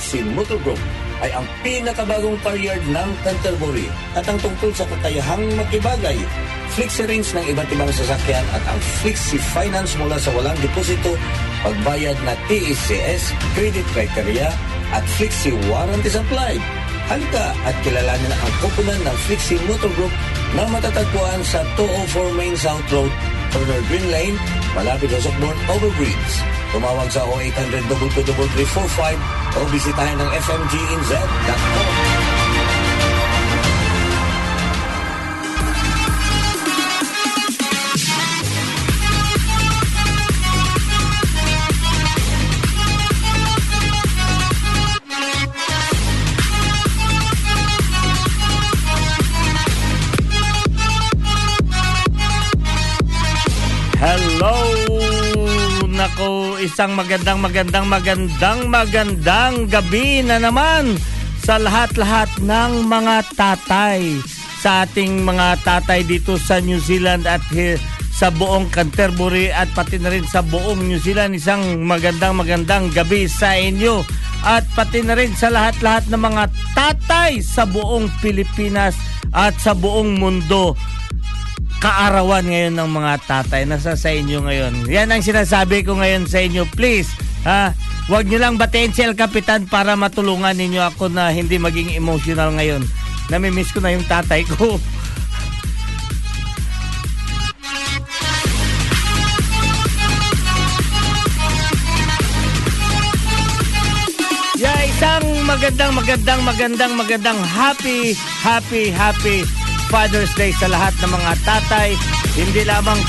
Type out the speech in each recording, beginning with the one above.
Flixie Motor Group ay ang pinakabagong car yard ng Canterbury at ang tungkol sa kakayahang makibagay, Flixie Range ng iba't ibang sasakyan at ang Flixie Finance mula sa walang deposito, pagbayad na TECS, credit criteria at Flixie Warranty Supply. Halika at kilalanin ang koponan ng Flixie Motor Group na matatagpuan sa 204 Main South Road, corner Green Lane, malapit sa Sockborn Overbridge. Tumawag sa 0800 22345 o bisitahin ang fmginz.com. isang magandang magandang magandang magandang gabi na naman sa lahat-lahat ng mga tatay. Sa ating mga tatay dito sa New Zealand at sa buong Canterbury at pati na rin sa buong New Zealand isang magandang magandang gabi sa inyo. At pati na rin sa lahat-lahat ng mga tatay sa buong Pilipinas at sa buong mundo kaarawan ngayon ng mga tatay. Nasa sa inyo ngayon. Yan ang sinasabi ko ngayon sa inyo. Please, ha? Huwag nyo lang batiin si El Capitan para matulungan ninyo ako na hindi maging emotional ngayon. Namimiss ko na yung tatay ko. Yeah, isang magandang magandang magandang magandang happy happy happy Father's Day sa lahat ng mga tatay. Hindi lamang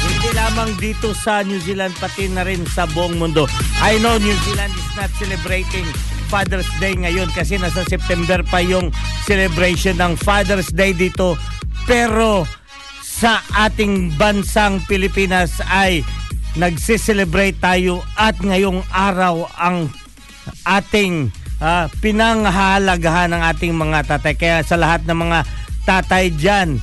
hindi lamang dito sa New Zealand pati na rin sa buong mundo. I know New Zealand is not celebrating Father's Day ngayon kasi nasa September pa yung celebration ng Father's Day dito. Pero sa ating bansang Pilipinas ay nagse-celebrate tayo at ngayong araw ang ating ah, pinanghalagahan ng ating mga tatay. Kaya sa lahat ng mga tatay dyan,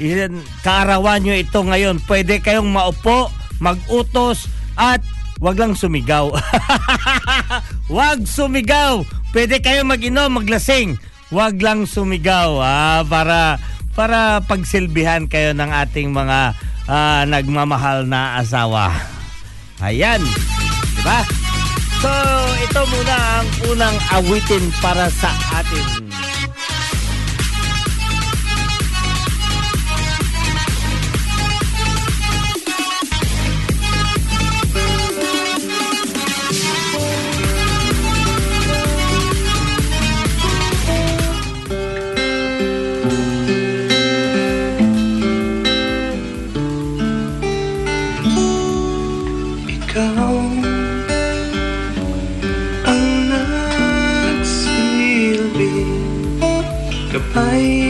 iyan- kaarawan nyo ito ngayon. Pwede kayong maupo, magutos, at wag lang sumigaw. wag sumigaw. Pwede kayong mag-inom, maglasing. Wag lang sumigaw ah, para para pagsilbihan kayo ng ating mga ah, nagmamahal na asawa. Ayan. Diba? So, ito muna ang unang awitin para sa atin. I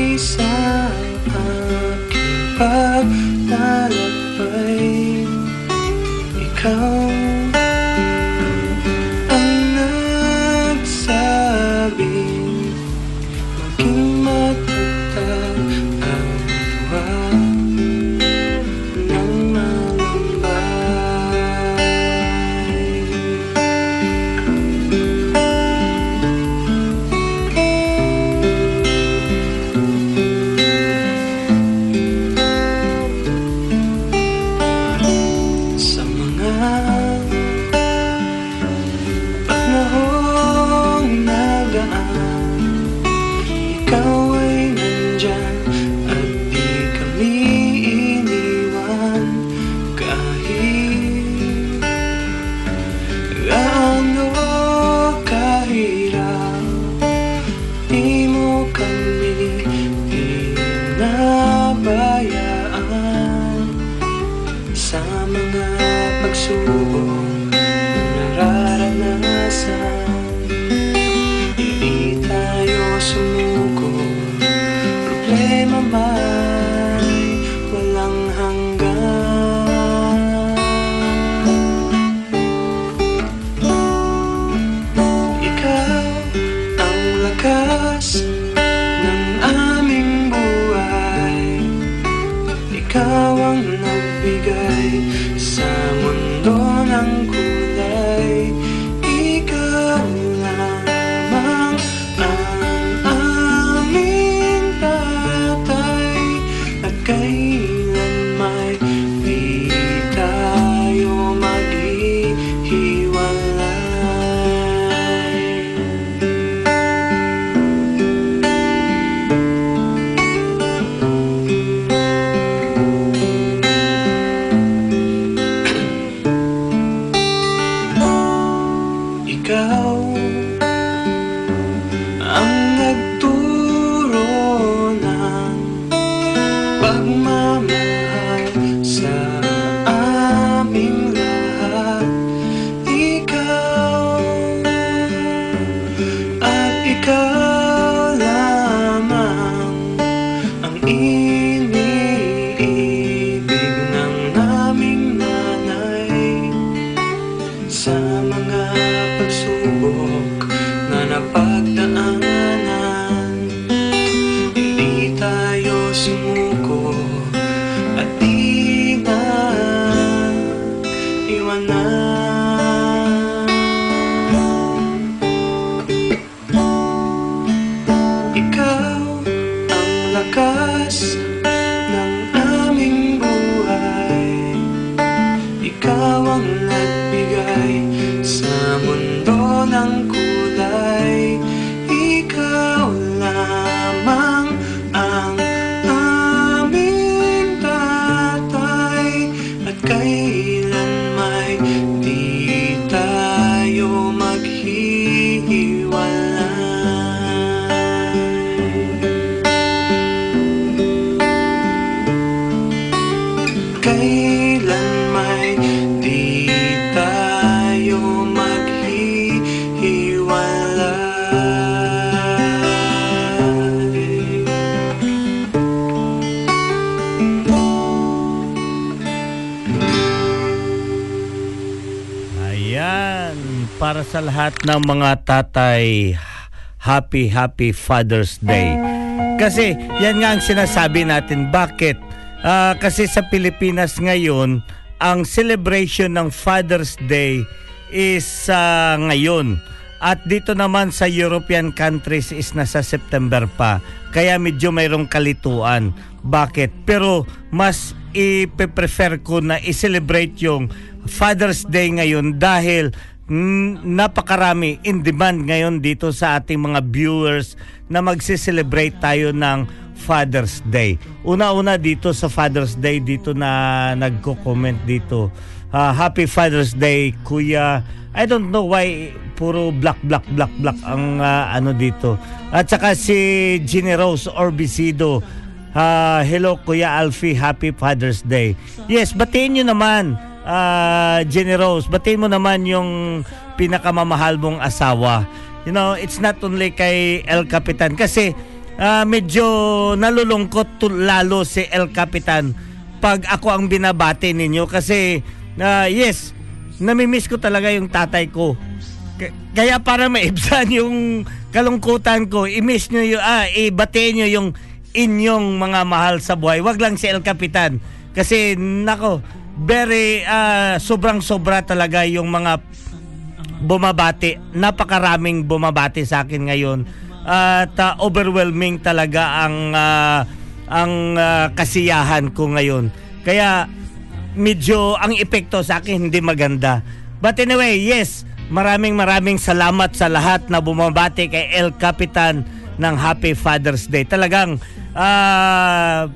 ng mga tatay, happy happy Father's Day. Kasi yan nga ang sinasabi natin. Bakit? Ah, kasi sa Pilipinas ngayon, ang celebration ng Father's Day is ah, ngayon. At dito naman sa European countries is nasa September pa. Kaya medyo mayroong kalituan. Bakit? Pero mas i-prefer ko na i-celebrate yung Father's Day ngayon dahil napakarami in demand ngayon dito sa ating mga viewers na magse-celebrate tayo ng Father's Day. Una-una dito sa Father's Day dito na nagko-comment dito. Ah, Happy Father's Day, Kuya. I don't know why puro black black black black ang ah, ano dito. At saka si Ginny Rose Orbisido. Ah, hello Kuya Alfie, Happy Father's Day. Yes, batiin nyo naman. Ah, Ginny Rose, batiin mo naman yung pinakamamahal mong asawa. You know, it's not only kay El Capitan kasi ah, medyo nalulungkot to- lalo si El Capitan pag ako ang binabati ninyo kasi ah, yes, namimiss ko talaga yung tatay ko. Kaya para maibsan yung kalungkutan ko, i-miss nyo yung, ah, ibate nyo yung inyong mga mahal sa buhay. Wag lang si El Capitan. Kasi, nako, very, ah, sobrang-sobra talaga yung mga bumabati. Napakaraming bumabati sa akin ngayon. At ah, overwhelming talaga ang ah, ang ah, kasiyahan ko ngayon. Kaya medyo ang epekto sa akin hindi maganda. But anyway, yes, maraming maraming salamat sa lahat na bumabati kay El Capitan ng Happy Father's Day. Talagang ah,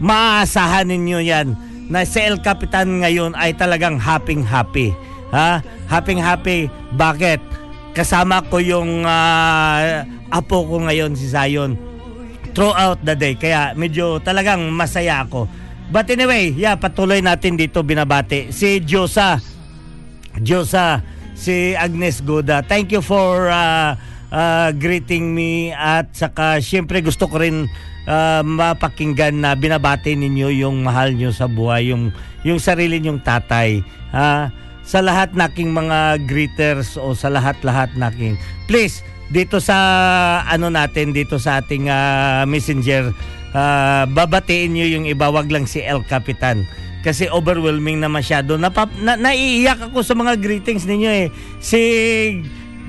maaasahan ninyo yan na si El Capitan ngayon ay talagang happy happy. Ha? Happy happy. Bakit? Kasama ko yung ah, apo ko ngayon si Zion throughout the day. Kaya medyo talagang masaya ako. But anyway, yeah, patuloy natin dito binabati. Si Josa, Josa, si Agnes Goda. Thank you for uh, uh, greeting me at saka syempre gusto ko rin uh, mapakinggan na binabati ninyo yung mahal nyo sa buhay, yung, yung sarili nyong tatay. Ha? sa lahat naking mga greeters o sa lahat-lahat naking please dito sa ano natin dito sa ating uh, messenger uh, babatiin niyo yung iba wag lang si El Capitan kasi overwhelming na masyado Napap, na, naiiyak ako sa mga greetings ninyo eh si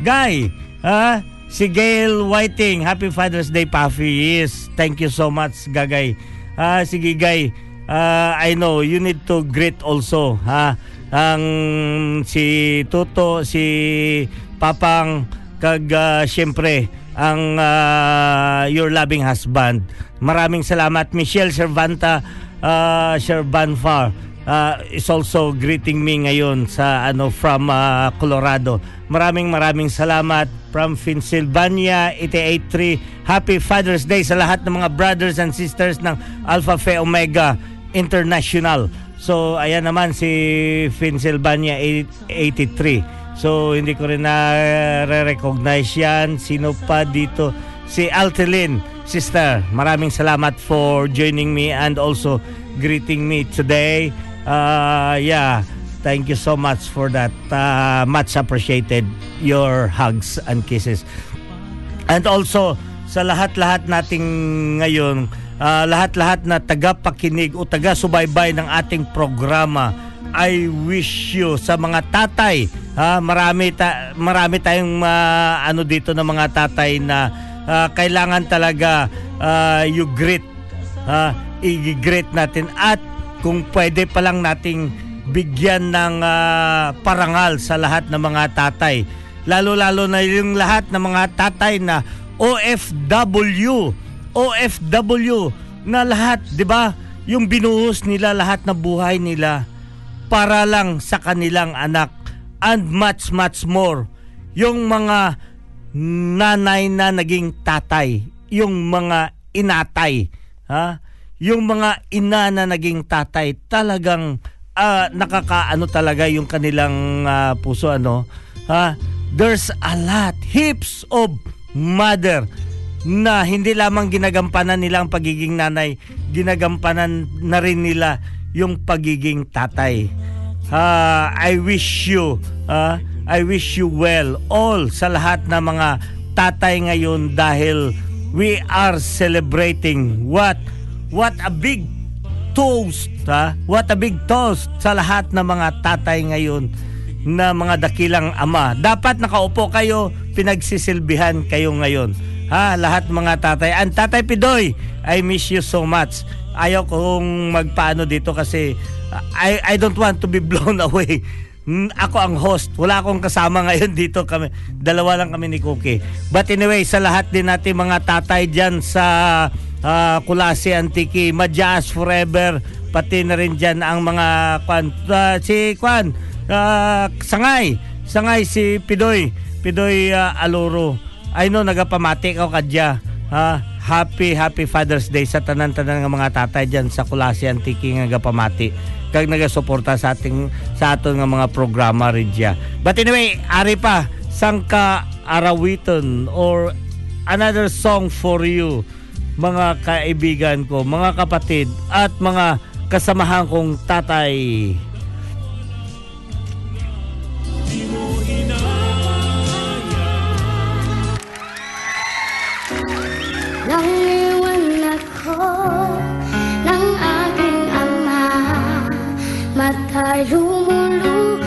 Guy ha si Gail Whiting happy Father's Day Puffy. Yes thank you so much Gagay. Ah sige Guy uh, I know you need to greet also ha? Ang si Tuto, si Papang kag uh, syempre ang uh, your loving husband. Maraming salamat Michelle Cervanta uh, Cervanfa uh, is also greeting me ngayon sa ano from uh, Colorado. Maraming maraming salamat from Pennsylvania 883. Happy Father's Day sa lahat ng mga brothers and sisters ng Alpha Phi Omega International. So, ayan naman si Pennsylvania 83. So, hindi ko rin na-recognize yan. Sino pa dito? Si Altelin, sister. Maraming salamat for joining me and also greeting me today. Uh, yeah, thank you so much for that. Uh, much appreciated your hugs and kisses. And also, sa lahat-lahat nating ngayon, uh, lahat-lahat na tagapakinig o taga-subaybay ng ating programa. I wish you sa mga tatay, ha, marami ta, marami tayong uh, ano dito ng mga tatay na uh, kailangan talaga uh, you greet ha, i-greet natin at kung pwede pa lang nating bigyan ng uh, parangal sa lahat ng mga tatay. Lalo-lalo na yung lahat ng mga tatay na OFW OFW na lahat, 'di ba? Yung binuhos nila lahat na buhay nila para lang sa kanilang anak and much much more. Yung mga nanay na naging tatay, yung mga inatay, ha? Yung mga ina na naging tatay, talagang uh, nakakaano talaga yung kanilang uh, puso ano, ha? There's a lot, heaps of mother na hindi lamang ginagampanan nila ang pagiging nanay, ginagampanan na rin nila yung pagiging tatay. Uh, I wish you, uh, I wish you well all sa lahat ng mga tatay ngayon dahil we are celebrating what what a big toast ha? what a big toast sa lahat ng mga tatay ngayon na mga dakilang ama dapat nakaupo kayo pinagsisilbihan kayo ngayon Ha, lahat mga tatay. And Tatay Pidoy, I miss you so much. Ayaw kong magpaano dito kasi uh, I, I don't want to be blown away. Mm, ako ang host. Wala akong kasama ngayon dito kami. Dalawa lang kami ni Cookie. But anyway, sa lahat din natin mga tatay dyan sa uh, Kulasi Antiki, Madjas Forever, pati na rin dyan ang mga kwan, uh, si Kwan, uh, Sangay, Sangay si Pidoy, Pidoy uh, Aloro. I know nagapamati ka kadya. Ha? Happy happy Father's Day sa tanan-tanan ng mga tatay diyan sa Kulasi Antiki nga gapamati. Kag nagasuporta sa ating sa aton nga mga programa ridya. But anyway, ari pa. Sangka arawiton or another song for you mga kaibigan ko, mga kapatid at mga kasamahan kong tatay. Nang aking ama Magkalumuluhan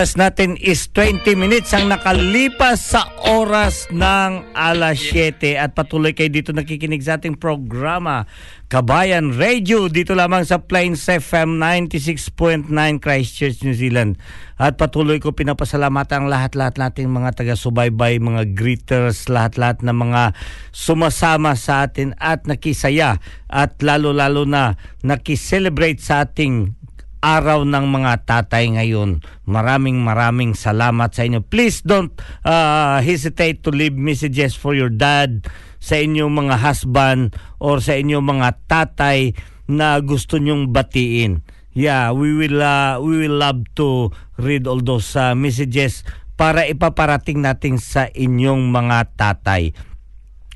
Oras natin is 20 minutes ang nakalipas sa oras ng alas 7 at patuloy kayo dito nakikinig sa ating programa Kabayan Radio dito lamang sa Plains FM 96.9 Christchurch, New Zealand. At patuloy ko pinapasalamatan ang lahat-lahat nating mga taga-subaybay, mga greeters, lahat-lahat na mga sumasama sa atin at nakisaya at lalo-lalo na nakiselebrate sa ating araw ng mga tatay ngayon. Maraming maraming salamat sa inyo. Please don't uh, hesitate to leave messages for your dad, sa inyong mga husband, or sa inyong mga tatay na gusto nyong batiin. Yeah, we will uh, we will love to read all those uh, messages para ipaparating natin sa inyong mga tatay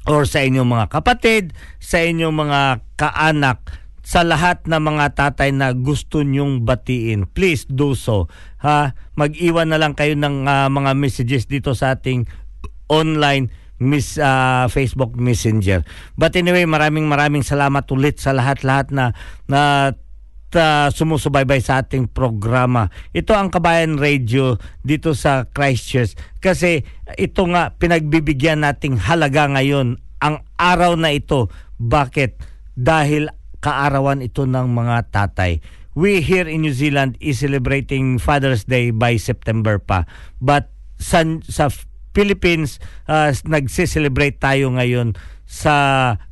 or sa inyong mga kapatid, sa inyong mga kaanak, sa lahat ng mga tatay na gusto nyong batiin. Please do so. Ha? Mag-iwan na lang kayo ng ah, mga messages dito sa ating online Miss ah, Facebook Messenger. But anyway, maraming maraming salamat ulit sa lahat-lahat na na ta- sumusubaybay sa ating programa. Ito ang Kabayan Radio dito sa Christchurch kasi ito nga pinagbibigyan nating halaga ngayon ang araw na ito. Bakit? Dahil kaarawan ito ng mga tatay. We here in New Zealand is celebrating Father's Day by September pa. But sa, sa Philippines, uh, nagse-celebrate tayo ngayon sa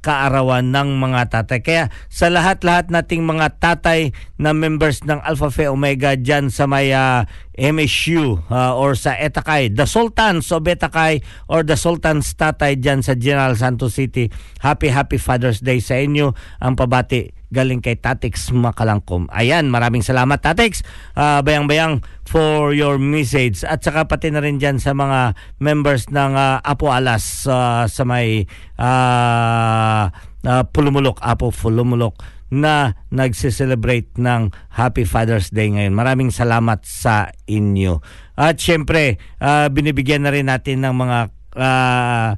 kaarawan ng mga tatay. Kaya sa lahat-lahat nating mga tatay na members ng Alpha Phi Omega dyan sa may uh, MSU uh, or sa Etakay, the Sultans of Etakay or the Sultans Tatay dyan sa General Santos City. Happy, happy Father's Day sa inyo. Ang pabati galing kay Tatix Makalangkom. Ayan, maraming salamat Tatix. Uh, bayang-bayang for your message. At saka pati na rin dyan sa mga members ng uh, Apo Alas uh, sa may uh, uh, Pulumulok, Apo Pulumulok na nagse-celebrate ng Happy Father's Day ngayon. Maraming salamat sa inyo. At syempre, uh, binibigyan na rin natin ng mga uh,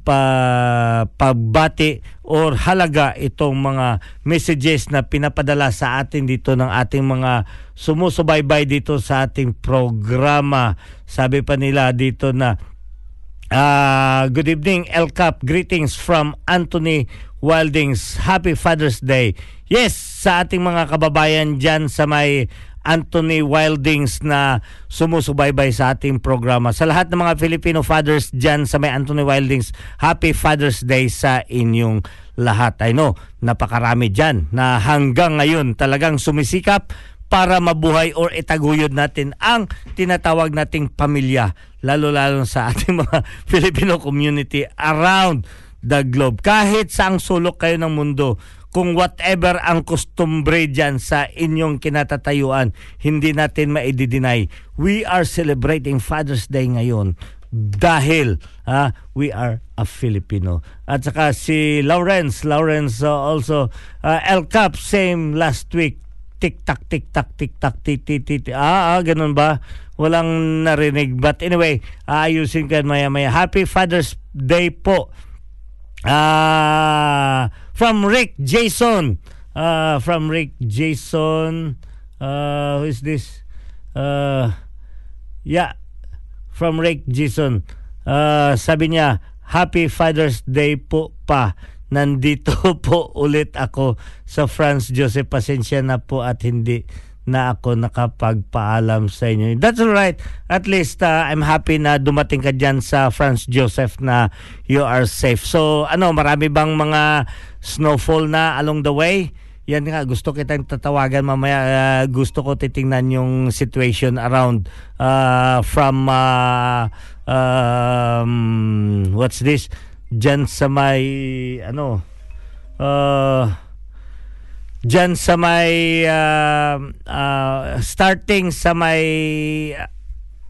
pa, pagbati or halaga itong mga messages na pinapadala sa atin dito ng ating mga sumusubaybay dito sa ating programa. Sabi pa nila dito na Uh, good evening, El Cap. Greetings from Anthony Wildings. Happy Father's Day. Yes, sa ating mga kababayan dyan sa may Anthony Wildings na sumusubaybay sa ating programa. Sa lahat ng mga Filipino fathers dyan sa may Anthony Wildings, Happy Father's Day sa inyong lahat. I know, napakarami dyan na hanggang ngayon talagang sumisikap para mabuhay or itaguyod natin ang tinatawag nating pamilya lalo-lalo sa ating mga Filipino community around the globe. Kahit saang sulok kayo ng mundo, kung whatever ang kustumbre dyan sa inyong kinatatayuan, hindi natin maidideny. We are celebrating Father's Day ngayon dahil ah, we are a Filipino. At saka si Lawrence, Lawrence uh, also, uh, El Cap, same last week, tik-tak, tik-tak, tik-tak, tik-tik, Ah, ah, ganun ba? Walang narinig. But anyway, aayusin ka maya-maya. Happy Father's Day po. Ah, from Rick Jason. Uh, from Rick Jason. Uh, who is this? Uh, yeah, from Rick Jason. Uh, sabi niya, Happy Father's Day po pa. Nandito po ulit ako sa France Joseph. Pasensya na po at hindi na ako nakapagpaalam sa inyo. That's all right. At least uh, I'm happy na dumating ka dyan sa Franz Joseph na you are safe. So ano, marami bang mga snowfall na along the way? Yan nga, gusto kitang tatawagan mamaya. Uh, gusto ko titingnan yung situation around uh, from uh, um, what's this? Dyan sa may ano uh, Diyan sa may uh, uh, starting sa may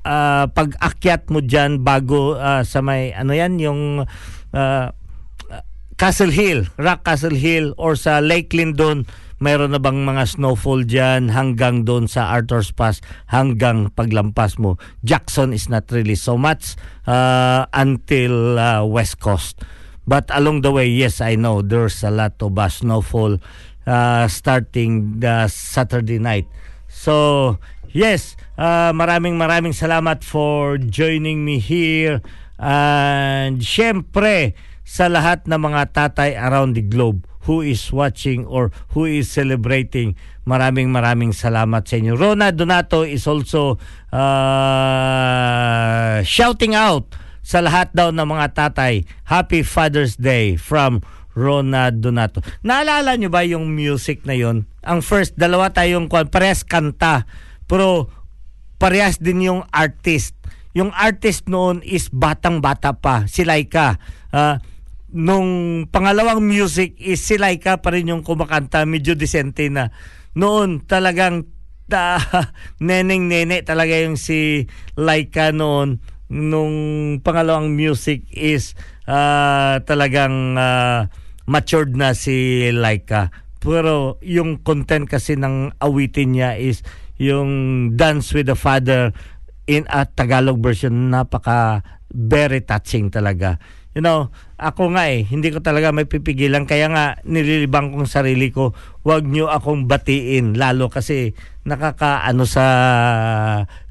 uh, pag-akyat mo diyan bago uh, sa may ano yan yung uh, Castle Hill, Rock Castle Hill or sa Lake Lindon mayroon na bang mga snowfall dyan hanggang doon sa Arthur's Pass hanggang paglampas mo. Jackson is not really so much uh, until uh, West Coast. But along the way, yes, I know there's a lot of uh, snowfall uh, starting the Saturday night. So, yes, uh, maraming maraming salamat for joining me here. And syempre, sa lahat ng mga tatay around the globe who is watching or who is celebrating, maraming maraming salamat sa inyo. Rona Donato is also uh, shouting out sa lahat daw ng mga tatay, Happy Father's Day from Rona Donato. Naalala nyo ba yung music na yon? Ang first, dalawa tayong parehas kanta. Pero parehas din yung artist. Yung artist noon is batang-bata pa, si Laika. Uh, nung pangalawang music is si Laika pa rin yung kumakanta, medyo decente na. Noon talagang ta, neneng-nene talaga yung si Laika noon. Nung pangalawang music is uh, talagang uh, matured na si Laika. Pero yung content kasi ng awitin niya is yung Dance with the Father in a Tagalog version napaka very touching talaga. You know, ako nga eh, hindi ko talaga may pipigilan. Kaya nga, nililibang kong sarili ko, wag nyo akong batiin. Lalo kasi nakakaano sa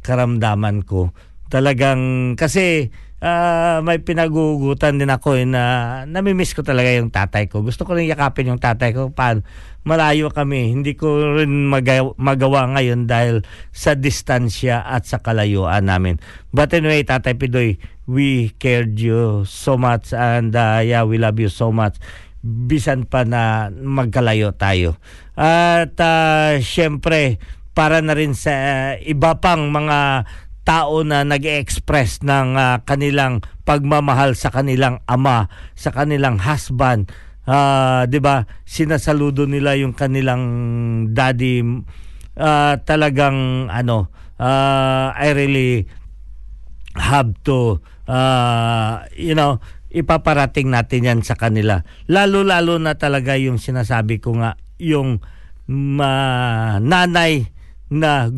karamdaman ko. Talagang, kasi uh, may pinagugutan din ako eh, na namimiss ko talaga yung tatay ko. Gusto ko rin yakapin yung tatay ko. Paano? Malayo kami. Hindi ko rin magawa, magawa ngayon dahil sa distansya at sa kalayuan namin. But anyway, Tatay Pidoy, we cared you so much and uh, yeah, we love you so much. Bisan pa na magkalayo tayo. At uh, syempre, para na rin sa uh, iba pang mga tao na nag-express ng uh, kanilang pagmamahal sa kanilang ama, sa kanilang husband. Uh, 'di ba? Sinasaludo nila yung kanilang daddy uh, talagang ano, uh, I really have to uh, you know, ipaparating natin yan sa kanila. Lalo-lalo na talaga yung sinasabi ko nga, yung ma, nanay na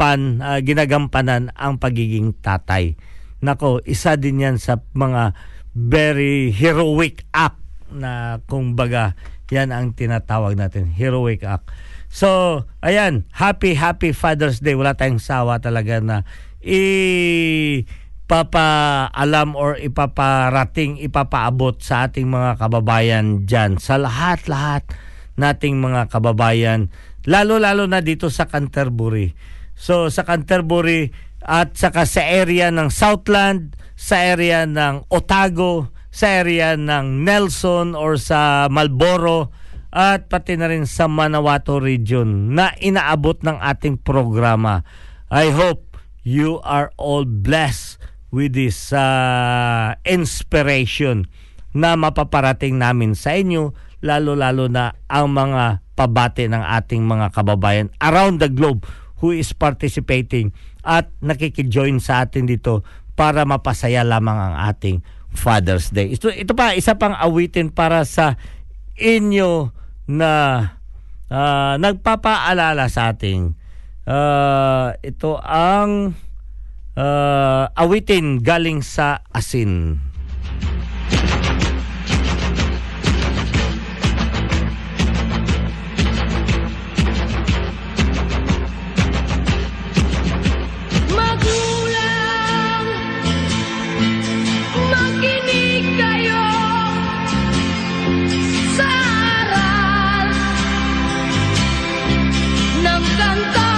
gumagampan, uh, ginagampanan ang pagiging tatay. Nako, isa din yan sa mga very heroic act na kung baga yan ang tinatawag natin, heroic act. So, ayan, happy, happy Father's Day. Wala tayong sawa talaga na i ipapaalam or ipaparating, ipapaabot sa ating mga kababayan dyan. Sa lahat-lahat nating mga kababayan, lalo-lalo na dito sa Canterbury. So sa Canterbury at saka sa area ng Southland, sa area ng Otago, sa area ng Nelson or sa Malboro, at pati na rin sa Manawato region na inaabot ng ating programa. I hope you are all blessed with this uh, inspiration na mapaparating namin sa inyo lalo-lalo na ang mga pabati ng ating mga kababayan around the globe who is participating at nakikijoin sa atin dito para mapasaya lamang ang ating Father's Day. Ito, ito pa, isa pang awitin para sa inyo na uh, nagpapaalala sa ating uh, ito ang uh, awitin galing sa asin. Ng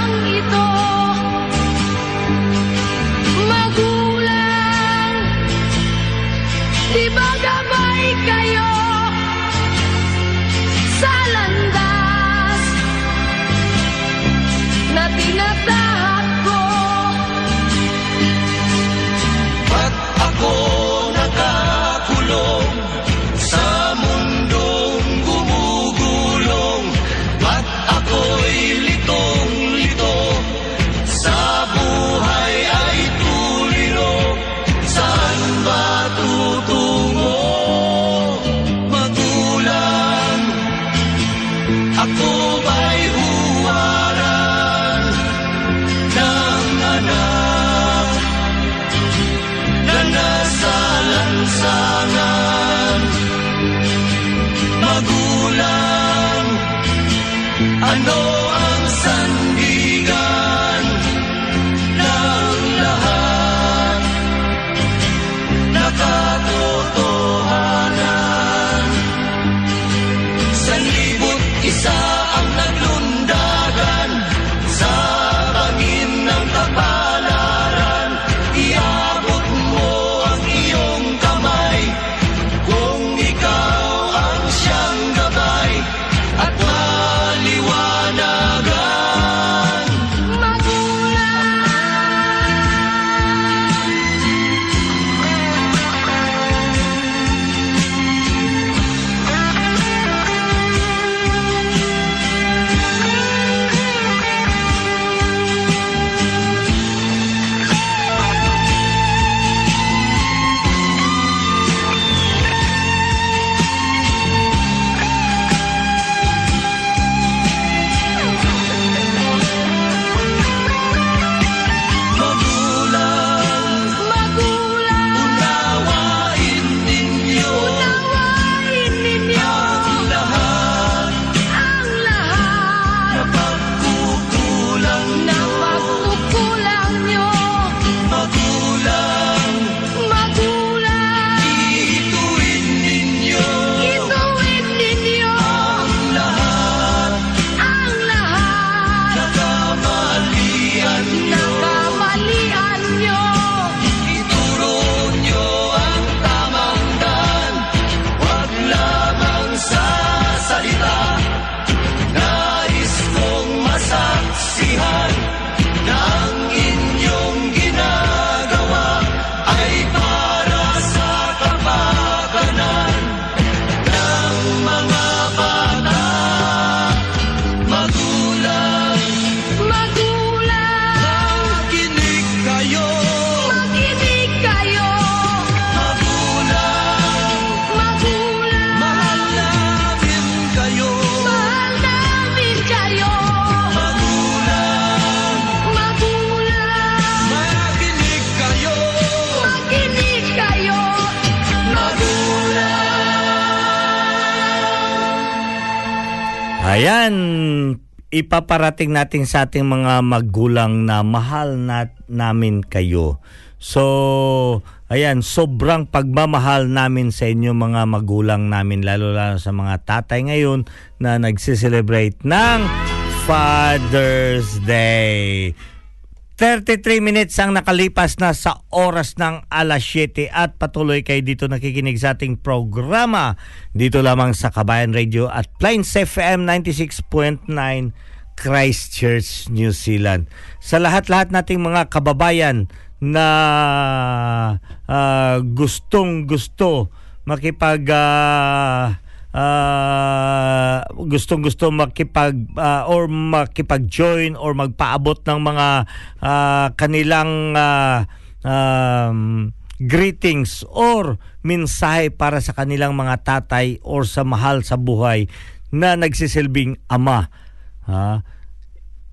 ipaparating natin sa ating mga magulang na mahal na, namin kayo. So, ayan, sobrang pagmamahal namin sa inyo mga magulang namin, lalo lalo sa mga tatay ngayon na nagsiselebrate ng Father's Day. 33 minutes ang nakalipas na sa oras ng alas 7 at patuloy kayo dito nakikinig sa ating programa dito lamang sa Kabayan Radio at Plains FM 96.9 Christchurch, New Zealand. Sa lahat-lahat nating mga kababayan na ah, gustong gusto makipag ah, ah, gustong gusto makipag ah, or makipag-join or magpaabot ng mga ah, kanilang ah, um, greetings or mensahe para sa kanilang mga tatay or sa mahal sa buhay na nagsisilbing ama. Ha?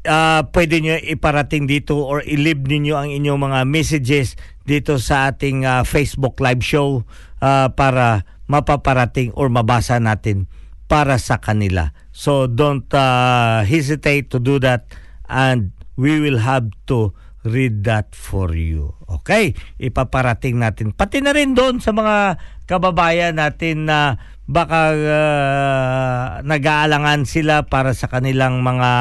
Ah, pwede nyo iparating dito or ilib ninyo ang inyong mga messages dito sa ating ah, Facebook live show ah, para mapaparating or mabasa natin para sa kanila. So don't ah, hesitate to do that and we will have to read that for you. Okay? Ipaparating natin. Pati na rin doon sa mga kababayan natin na baka ah, nag-aalangan sila para sa kanilang mga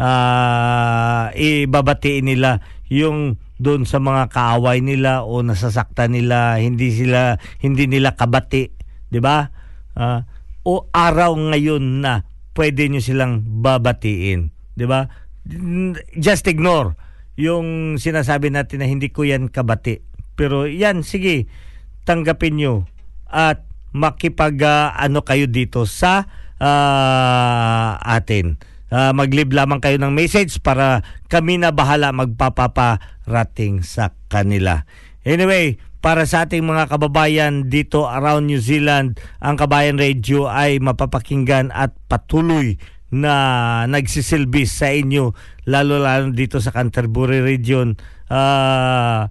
ah, ibabatiin nila yung doon sa mga kaaway nila o nasasaktan nila, hindi sila hindi nila kabati, 'di ba? Ah, o araw ngayon na pwede nyo silang babatiin, 'di ba? Just ignore yung sinasabi natin na hindi ko yan kabati. Pero yan, sige, tanggapin nyo at makipag ah, ano kayo dito sa ah, atin. Ah, mag-leave lamang kayo ng message para kami na bahala magpapaparating sa kanila. Anyway, para sa ating mga kababayan dito around New Zealand, ang Kabayan Radio ay mapapakinggan at patuloy na nagsisilbi sa inyo lalo lalo dito sa Canterbury region. Ah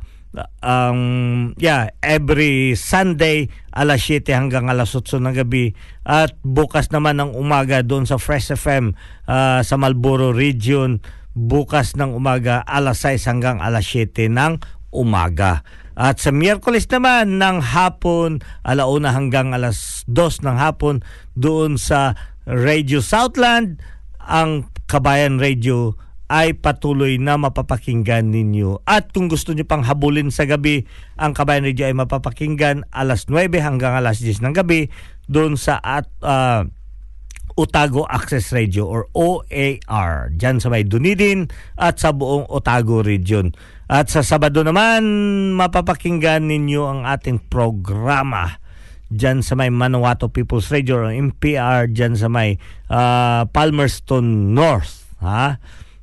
um, yeah, every Sunday alas 7 hanggang alas 8 ng gabi at bukas naman ng umaga doon sa Fresh FM ah, sa Marlborough region bukas ng umaga alas 6 hanggang alas 7 ng umaga. At sa Miyerkules naman ng hapon, alauna hanggang alas 2 ng hapon doon sa Radio Southland, ang Kabayan Radio ay patuloy na mapapakinggan ninyo. At kung gusto nyo pang habulin sa gabi, ang Kabayan Radio ay mapapakinggan alas 9 hanggang alas 10 ng gabi doon sa at ah, Otago Access Radio or OAR dyan sa may Dunedin at sa buong Otago region. At sa Sabado naman, mapapakinggan ninyo ang ating programa dyan sa may Manawato People's Radio or MPR dyan sa may ah, Palmerston North. Ha?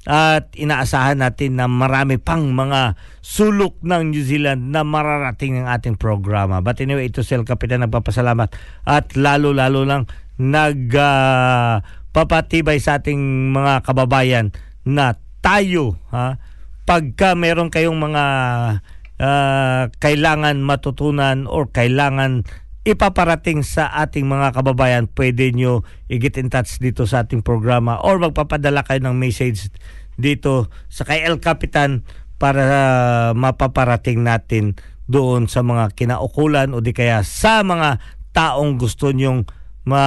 At inaasahan natin na marami pang mga sulok ng New Zealand na mararating ng ating programa. But anyway, ito si El Capitan nagpapasalamat at lalo-lalo lang nagpapatibay sa ating mga kababayan na tayo, ha, pagka meron kayong mga ah, kailangan matutunan or kailangan ipaparating sa ating mga kababayan, pwede nyo i-get in touch dito sa ating programa or magpapadala kayo ng message dito sa kay El Capitan para ah, mapaparating natin doon sa mga kinaukulan o di kaya sa mga taong gusto nyong ma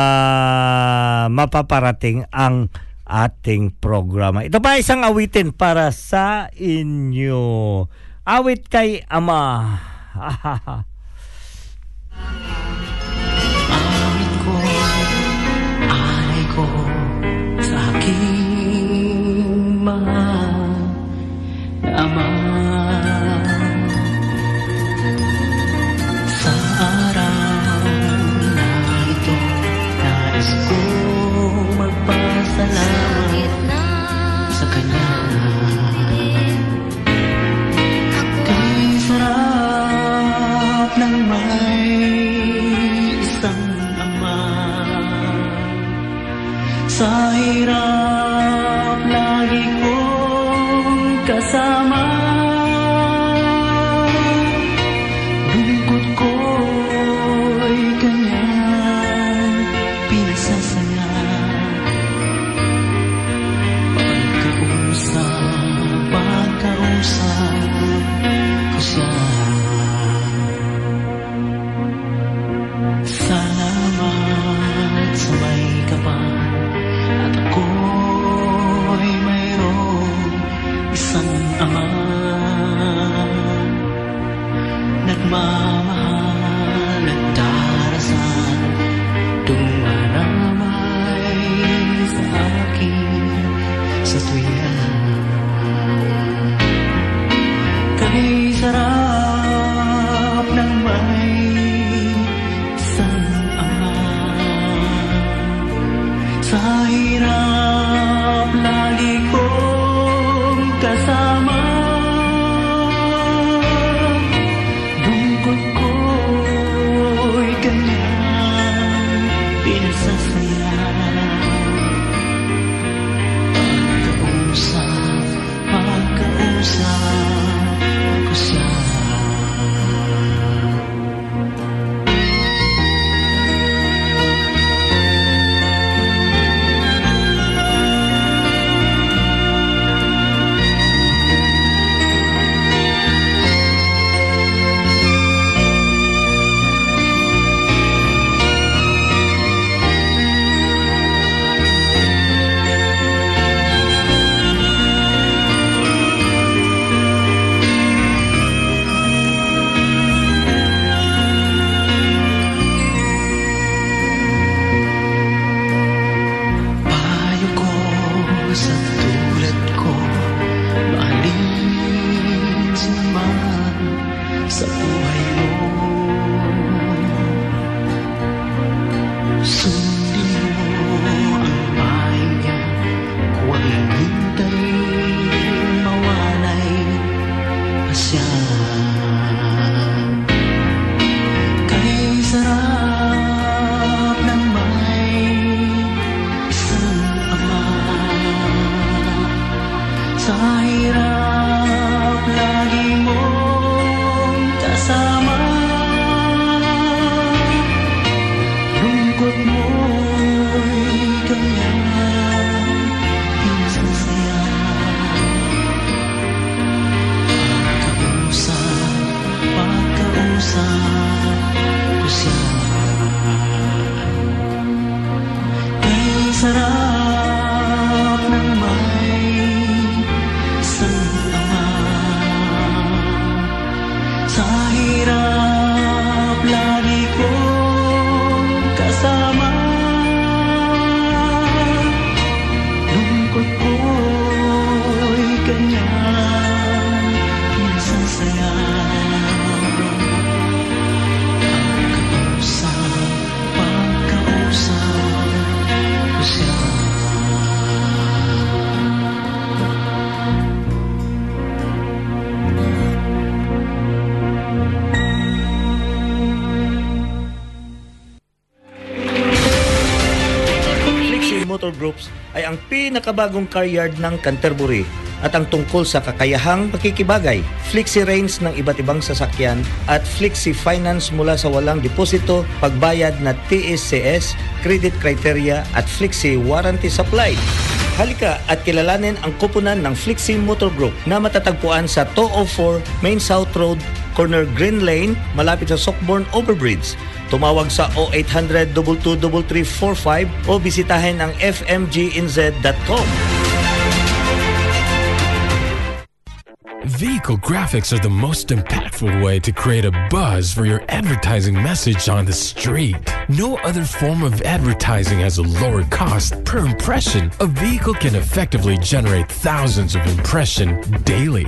mapaparating ang ating programa. Ito pa isang awitin para sa inyo. Awit kay Ama. hirap lagi kong kasama นักมามหา 想 pinakabagong car yard ng Canterbury at ang tungkol sa kakayahang pakikibagay, flexi range ng iba't ibang sasakyan at flexi finance mula sa walang deposito, pagbayad na TSCS, credit criteria at flexi warranty supply. Halika at kilalanin ang kupunan ng Flixie Motor Group na matatagpuan sa 204 Main South Road, corner Green Lane, malapit sa Sockborn Overbridge. Tumawag sa 0800 22345 o bisitahin ang fmginz.com. Vehicle graphics are the most impactful way to create a buzz for your advertising message on the street. No other form of advertising has a lower cost per impression. A vehicle can effectively generate thousands of impressions daily.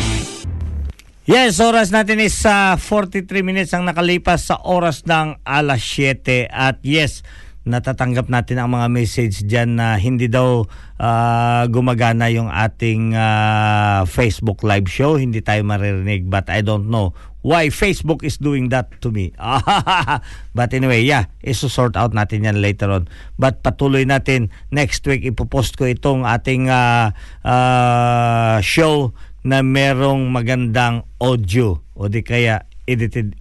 Yes, oras natin is sa 43 minutes ang nakalipas sa oras ng alas 7 at yes, natatanggap natin ang mga message dyan na hindi daw ah, gumagana yung ating ah, Facebook live show. Hindi tayo maririnig but I don't know why Facebook is doing that to me. but anyway, yeah, isusort out natin yan later on. But patuloy natin next week ipopost ko itong ating ah, ah, show na merong magandang audio o di kaya edited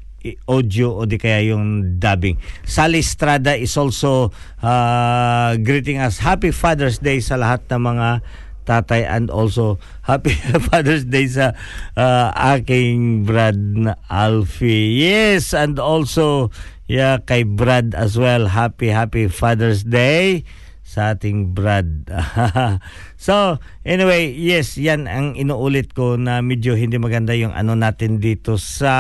audio o di kaya yung dubbing. Sally Estrada is also uh, greeting us Happy Father's Day sa lahat ng mga tatay and also Happy Father's Day sa uh, aking Brad na Alfie. Yes, and also yeah, kay Brad as well. Happy Happy Father's Day sa ating Brad. so, anyway, yes, yan ang inuulit ko na medyo hindi maganda yung ano natin dito sa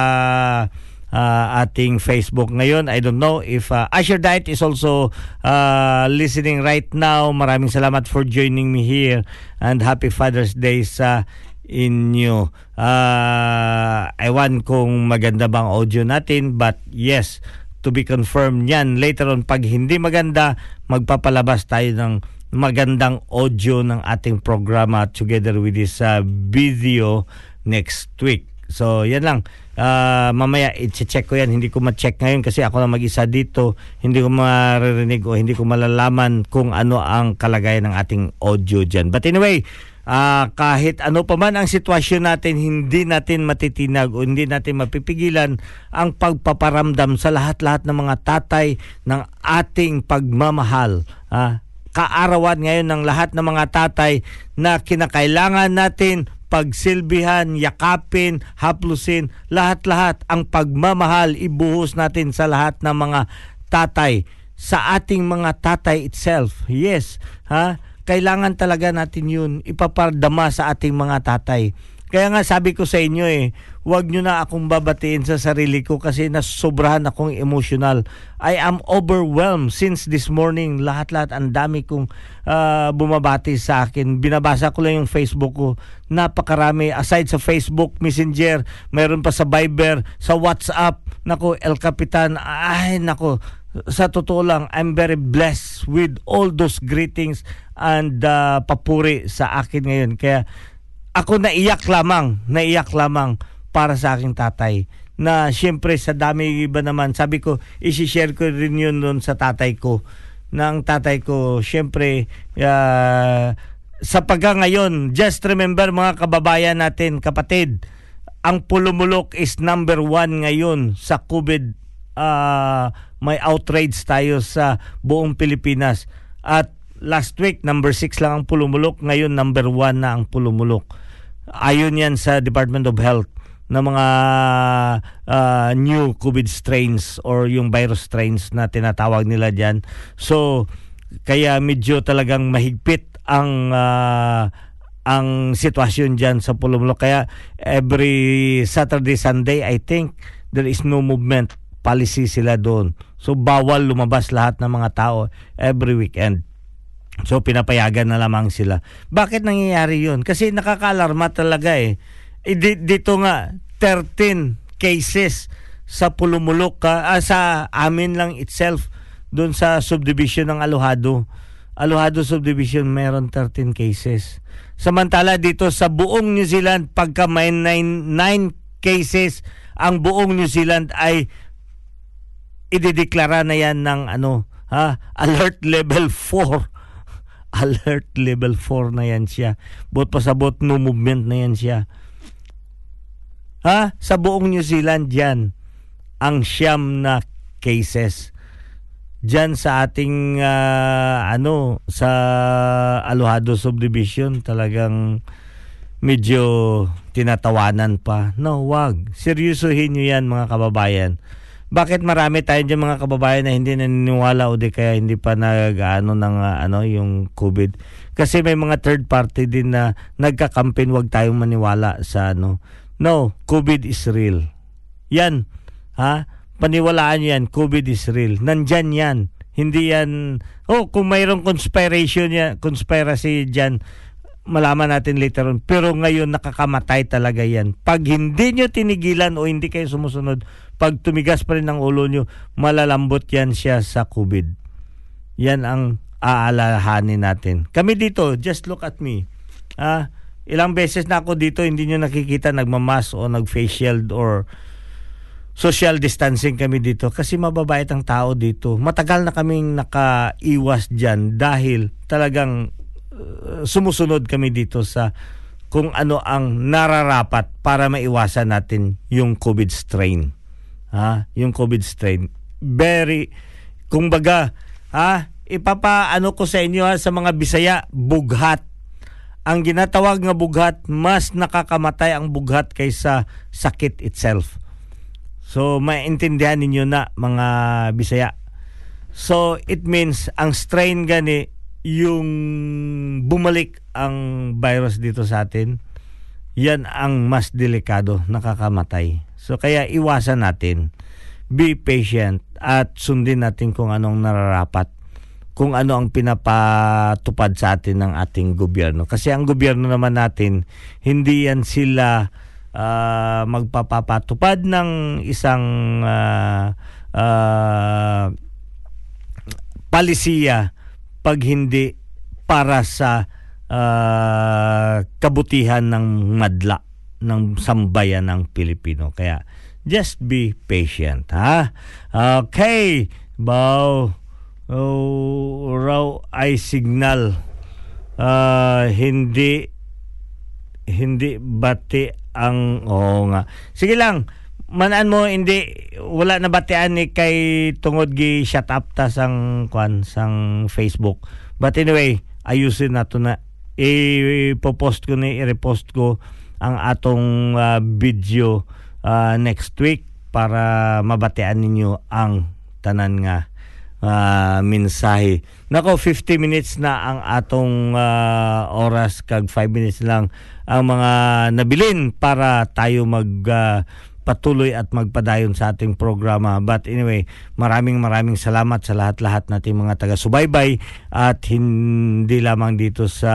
uh, ating Facebook ngayon. I don't know if uh, Asher Diet is also uh, listening right now. Maraming salamat for joining me here and happy Father's Day sa inyo. Uh, ewan kung maganda bang audio natin but yes, to be confirmed yan. Later on, pag hindi maganda, magpapalabas tayo ng magandang audio ng ating programa together with this uh, video next week. So, yan lang. Ah, mamaya, i-check ko yan. Hindi ko ma-check ngayon kasi ako na mag-isa dito. Hindi ko maririnig o hindi ko malalaman kung ano ang kalagayan ng ating audio dyan. But anyway, ah, kahit ano pa man ang sitwasyon natin, hindi natin matitinag o hindi natin mapipigilan ang pagpaparamdam sa lahat-lahat ng mga tatay ng ating pagmamahal. Ah, kaarawan ngayon ng lahat ng mga tatay na kinakailangan natin pagsilbihan, yakapin, haplusin, lahat-lahat ang pagmamahal ibuhos natin sa lahat ng mga tatay sa ating mga tatay itself. Yes, ha? Kailangan talaga natin 'yun ipapardama sa ating mga tatay. Kaya nga sabi ko sa inyo eh, huwag nyo na akong babatiin sa sarili ko kasi nasobrahan akong emotional. I am overwhelmed since this morning. Lahat-lahat, ang dami kong ah, bumabati sa akin. Binabasa ko lang yung Facebook ko. Napakarami. Aside sa Facebook, Messenger, meron pa sa Viber, sa WhatsApp. Nako, El Capitan. Ay, nako. Sa totoo lang, I'm very blessed with all those greetings and ah, papuri sa akin ngayon. Kaya ako naiyak lamang, naiyak lamang para sa aking tatay. Na siyempre sa dami iba naman, sabi ko, isi-share ko rin yun nun sa tatay ko. Na ang tatay ko, siyempre, ah, sa pagka ngayon, just remember mga kababayan natin, kapatid, ang pulumulok is number one ngayon sa COVID. ah, may outrage tayo sa buong Pilipinas. At last week, number 6 lang ang pulumulok. Ngayon, number 1 na ang pulumulok. Ayon yan sa Department of Health na mga ah, new COVID strains or yung virus strains na tinatawag nila dyan. So, kaya medyo talagang mahigpit ang ah, ang sitwasyon dyan sa pulumulok. Kaya every Saturday, Sunday, I think there is no movement policy sila doon. So bawal lumabas lahat ng mga tao every weekend. So pinapayagan na lamang sila. Bakit nangyayari 'yun? Kasi nakakaalarma talaga eh. Di- dito nga 13 cases sa Pulumulok ka ah, sa amin lang itself doon sa subdivision ng Alohado. Alohado subdivision meron 13 cases. Samantala dito sa buong New Zealand pagka may 9, 9 cases ang buong New Zealand ay idideklara na yan ng ano ha alert level 4 alert level 4 na yan siya bot pasabot no movement na yan siya ha sa buong New Zealand yan ang siyam na cases Diyan sa ating ah, ano sa Alohado subdivision talagang medyo tinatawanan pa. No, wag. Seryosohin nyo yan mga kababayan. Bakit marami tayo dyan mga kababayan na hindi naniniwala o di kaya hindi pa nag-ano ng ah, ano yung COVID? Kasi may mga third party din na nagka-campaign wag tayong maniwala sa ano. No, COVID is real. Yan. Ha? Paniwalaan yan, COVID is real. Nandyan yan. Hindi yan, oh, kung mayroong conspiration yan, conspiracy dyan, malaman natin later on. Pero ngayon nakakamatay talaga yan. Pag hindi nyo tinigilan o hindi kayo sumusunod, pag tumigas pa rin ang ulo nyo, malalambot yan siya sa COVID. Yan ang aalahanin natin. Kami dito, just look at me. Ah, ilang beses na ako dito, hindi nyo nakikita nagmamas o nag-face shield or social distancing kami dito kasi mababait ang tao dito. Matagal na kaming nakaiwas dyan dahil talagang uh, sumusunod kami dito sa kung ano ang nararapat para maiwasan natin yung COVID strain. Ha? Yung COVID strain. Very, kung baga, ha? Ipapaano ko sa inyo ha, sa mga Bisaya, bughat. Ang ginatawag nga bughat, mas nakakamatay ang bughat kaysa sakit itself. So maintindihan ninyo na mga Bisaya. So it means ang strain gani yung bumalik ang virus dito sa atin, yan ang mas delikado, nakakamatay. So kaya iwasan natin, be patient at sundin natin kung anong nararapat kung ano ang pinapatupad sa atin ng ating gobyerno. Kasi ang gobyerno naman natin, hindi yan sila ah, magpapatupad ng isang ah, ah, palisiya pag hindi para sa ah, kabutihan ng madla ng sambayan ng Pilipino. Kaya just be patient, ha? Okay, bow oh, raw ay signal ah, hindi hindi bati ang oo nga. Sige lang, manaan mo hindi wala na batian ni kay tungod gi shut up ta sang kwan sang Facebook. But anyway, ayusin nato na i-post ko ni i-repost ko ang atong ah, video ah, next week para mabatian ninyo ang tanan nga ah, mensahe. Nako 50 minutes na ang atong ah, oras kag 5 minutes lang ang mga nabilin para tayo mag ah, patuloy at magpadayon sa ating programa. But anyway, maraming maraming salamat sa lahat-lahat nating mga taga-subaybay at hindi lamang dito sa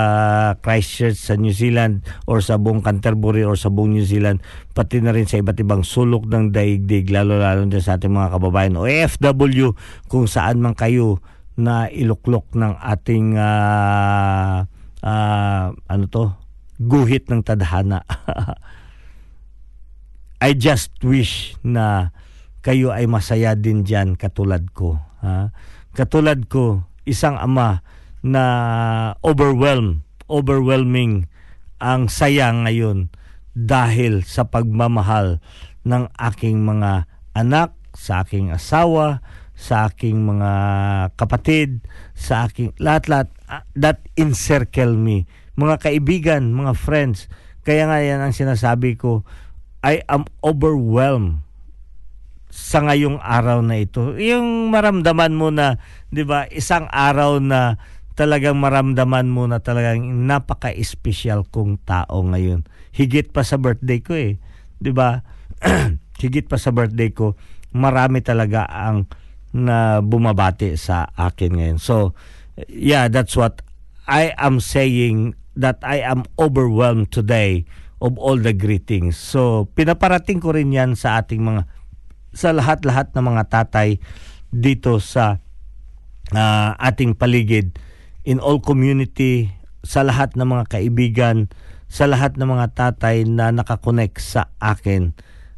Christchurch sa New Zealand or sa buong Canterbury or sa buong New Zealand, pati na rin sa iba't ibang sulok ng daigdig, lalo-lalo dyan sa ating mga kababayan o FW kung saan man kayo na iluklok ng ating ah, ah, ano to guhit ng tadhana I just wish na kayo ay masaya din dyan katulad ko. Ha? Katulad ko, isang ama na overwhelmed, overwhelming ang saya ngayon dahil sa pagmamahal ng aking mga anak, sa aking asawa, sa aking mga kapatid, sa aking lahat-lahat ah, that encircle me. Mga kaibigan, mga friends. Kaya nga yan ang sinasabi ko, I am overwhelmed sa ngayong araw na ito. Yung maramdaman mo na, 'di ba, isang araw na talagang maramdaman mo na talagang napaka-espesyal kong tao ngayon. Higit pa sa birthday ko eh. 'Di ba? Higit pa sa birthday ko, marami talaga ang na bumabati sa akin ngayon. So, yeah, that's what I am saying that I am overwhelmed today of all the greetings. So, pinaparating ko rin yan sa ating mga, sa lahat-lahat ng mga tatay dito sa ah, ating paligid, in all community, sa lahat ng mga kaibigan, sa lahat ng mga tatay na nakakonect sa akin.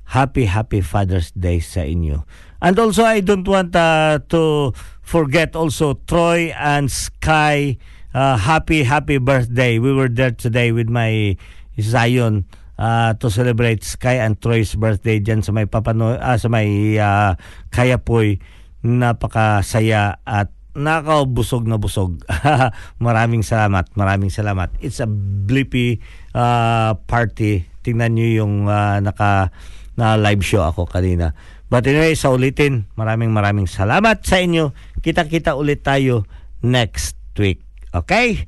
Happy, happy Father's Day sa inyo. And also, I don't want uh, to forget also Troy and Sky. Uh, happy, happy birthday. We were there today with my Zion uh, to celebrate Sky and Troy's birthday dyan sa may papano, ah, sa may uh, Kayapoy. Napakasaya at nakabusog na busog. maraming salamat, maraming salamat. It's a blippy uh, party. Tingnan nyo yung uh, naka na live show ako kanina. But anyway, sa ulitin, maraming maraming salamat sa inyo. Kita-kita ulit tayo next week. Okay?